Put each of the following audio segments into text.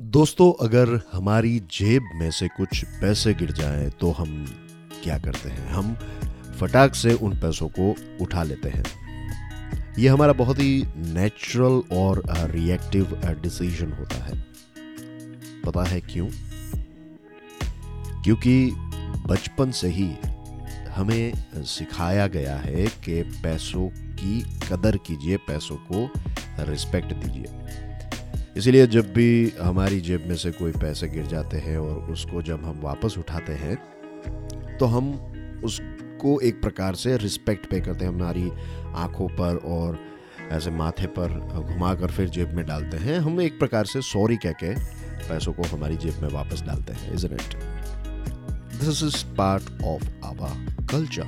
दोस्तों, अगर हमारी जेब में से कुछ पैसे गिर जाएँ तो हम क्या करते हैं? हम फटाक से उन पैसों को उठा लेते हैं। ये हमारा बहुत ही नेचुरल और रिएक्टिव डिसीज़न होता है। पता है क्यों? क्योंकि बचपन से ही हमें सिखाया गया है कि पैसों की कदर कीजिए, पैसों को रिस्पेक्ट दीजिए। इसीलिए जब भी हमारी जेब में से कोई पैसे गिर जाते हैं और उसको जब हम वापस उठाते हैं तो हम उसको एक प्रकार से रिस्पेक्ट पे करते हैं, हमारी आँखों पर और ऐसे माथे पर घुमा कर फिर जेब में डालते हैं। हम एक प्रकार से सॉरी कह के पैसों को हमारी जेब में वापस डालते हैं is it this is part of our culture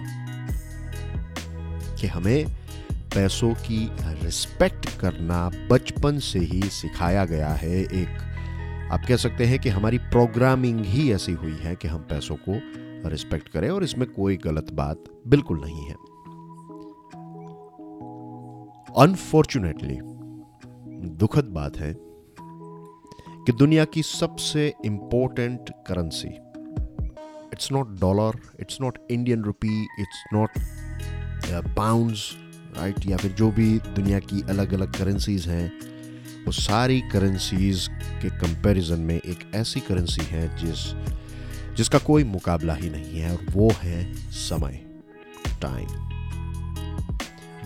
कि हमें पैसों की रिस्पेक्ट करना बचपन से ही सिखाया गया है एक। आप कह सकते हैं कि हमारी प्रोग्रामिंग ही ऐसी हुई है कि हम पैसों को रिस्पेक्ट करें और इसमें कोई गलत बात बिल्कुल नहीं है। अनफॉर्चुनेटली दुखद बात है कि दुनिया की सबसे important currency it's not dollar it's not Indian rupee it's not pounds right या फिर जो भी दुनिया की अलग अलग करेंसीज हैं, वो सारी करेंसीज के कंपैरिजन में एक ऐसी करेंसी है जिस, जिसका कोई मुकाबला ही नहीं है, और वो है समय टाइम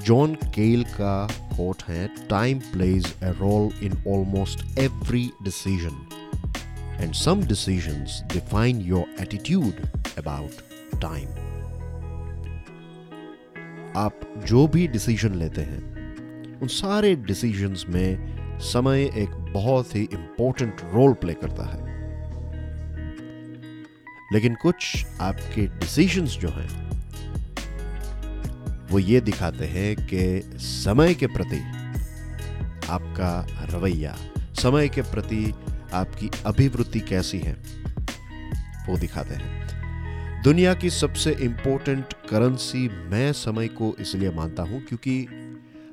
जॉन केल का कोट है time plays a role in almost every decision and some decisions define your attitude about time आप जो भी डिसीज़न लेते हैं, उन सारे डिसीजंस में समय एक बहुत ही इंपॉर्टेंट रोल प्ले करता है। लेकिन कुछ आपके डिसीजंस जो हैं, वो ये दिखाते हैं कि समय के प्रति आपका रवैया, समय के प्रति आपकी अभिवृत्ति कैसी है, वो दिखाते हैं। दुनिया की सबसे इंपॉर्टेंट करेंसी मैं समय को इसलिए मानता हूँ क्योंकि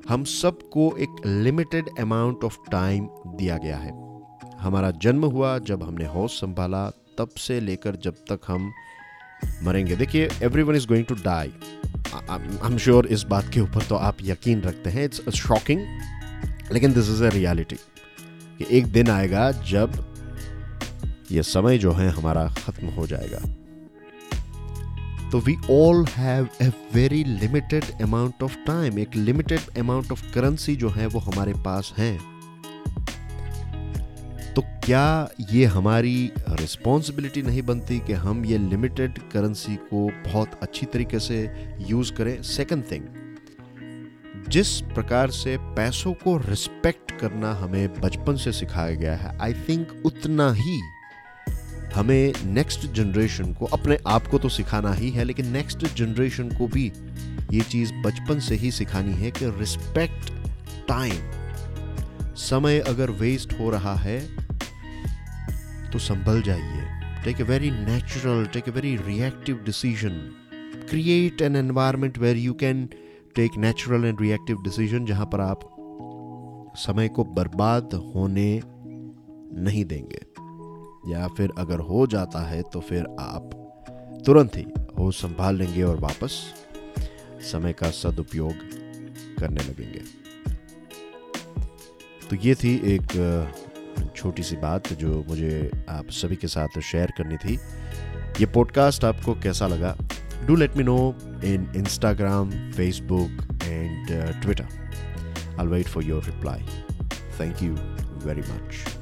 हम सबको एक लिमिटेड अमाउंट ऑफ़ टाइम दिया गया है। हमारा जन्म हुआ जब हमने होश संभाला, तब से लेकर जब तक हम मरेंगे। देखिए everyone is going to die I am sure इस बात के ऊपर तो आप यकीन रखते हैं इट्स शॉकिंग लेकिन दिस इज़ अ रियलिटी कि एक दिन आएगा जब ये समय जो है हमारा ख़त्म हो जाएगा। तो we all have a very limited amount of time एक लिमिटेड अमाउंट ऑफ़ करेंसी जो है वो हमारे पास है। तो क्या ये हमारी रिस्पॉन्सिबिलिटी नहीं बनती कि हम ये लिमिटेड करेंसी को बहुत अच्छी तरीके से यूज़ करें? सेकंड थिंग जिस प्रकार से पैसों को रिस्पेक्ट करना हमें बचपन से सिखाया गया है आई थिंक उतना ही हमें नेक्स्ट जनरेशन को, अपने आप को तो सिखाना ही है, लेकिन नेक्स्ट जनरेशन को भी ये चीज़ बचपन से ही सिखानी है कि रिस्पेक्ट टाइम समय अगर वेस्ट हो रहा है तो संभल जाइए। Take a very natural take a very reactive decision create an environment where you can take natural and reactive decision जहाँ पर आप समय को बर्बाद होने नहीं देंगे। या फिर अगर हो जाता है तो फिर आप तुरंत ही होश संभाल लेंगे और वापस समय का सदुपयोग करने लगेंगे। तो ये थी एक छोटी सी बात जो मुझे आप सभी के साथ शेयर करनी थी। ये पॉडकास्ट आपको कैसा लगा? Do let me know in Instagram Facebook and Twitter I wait for your reply thank you very much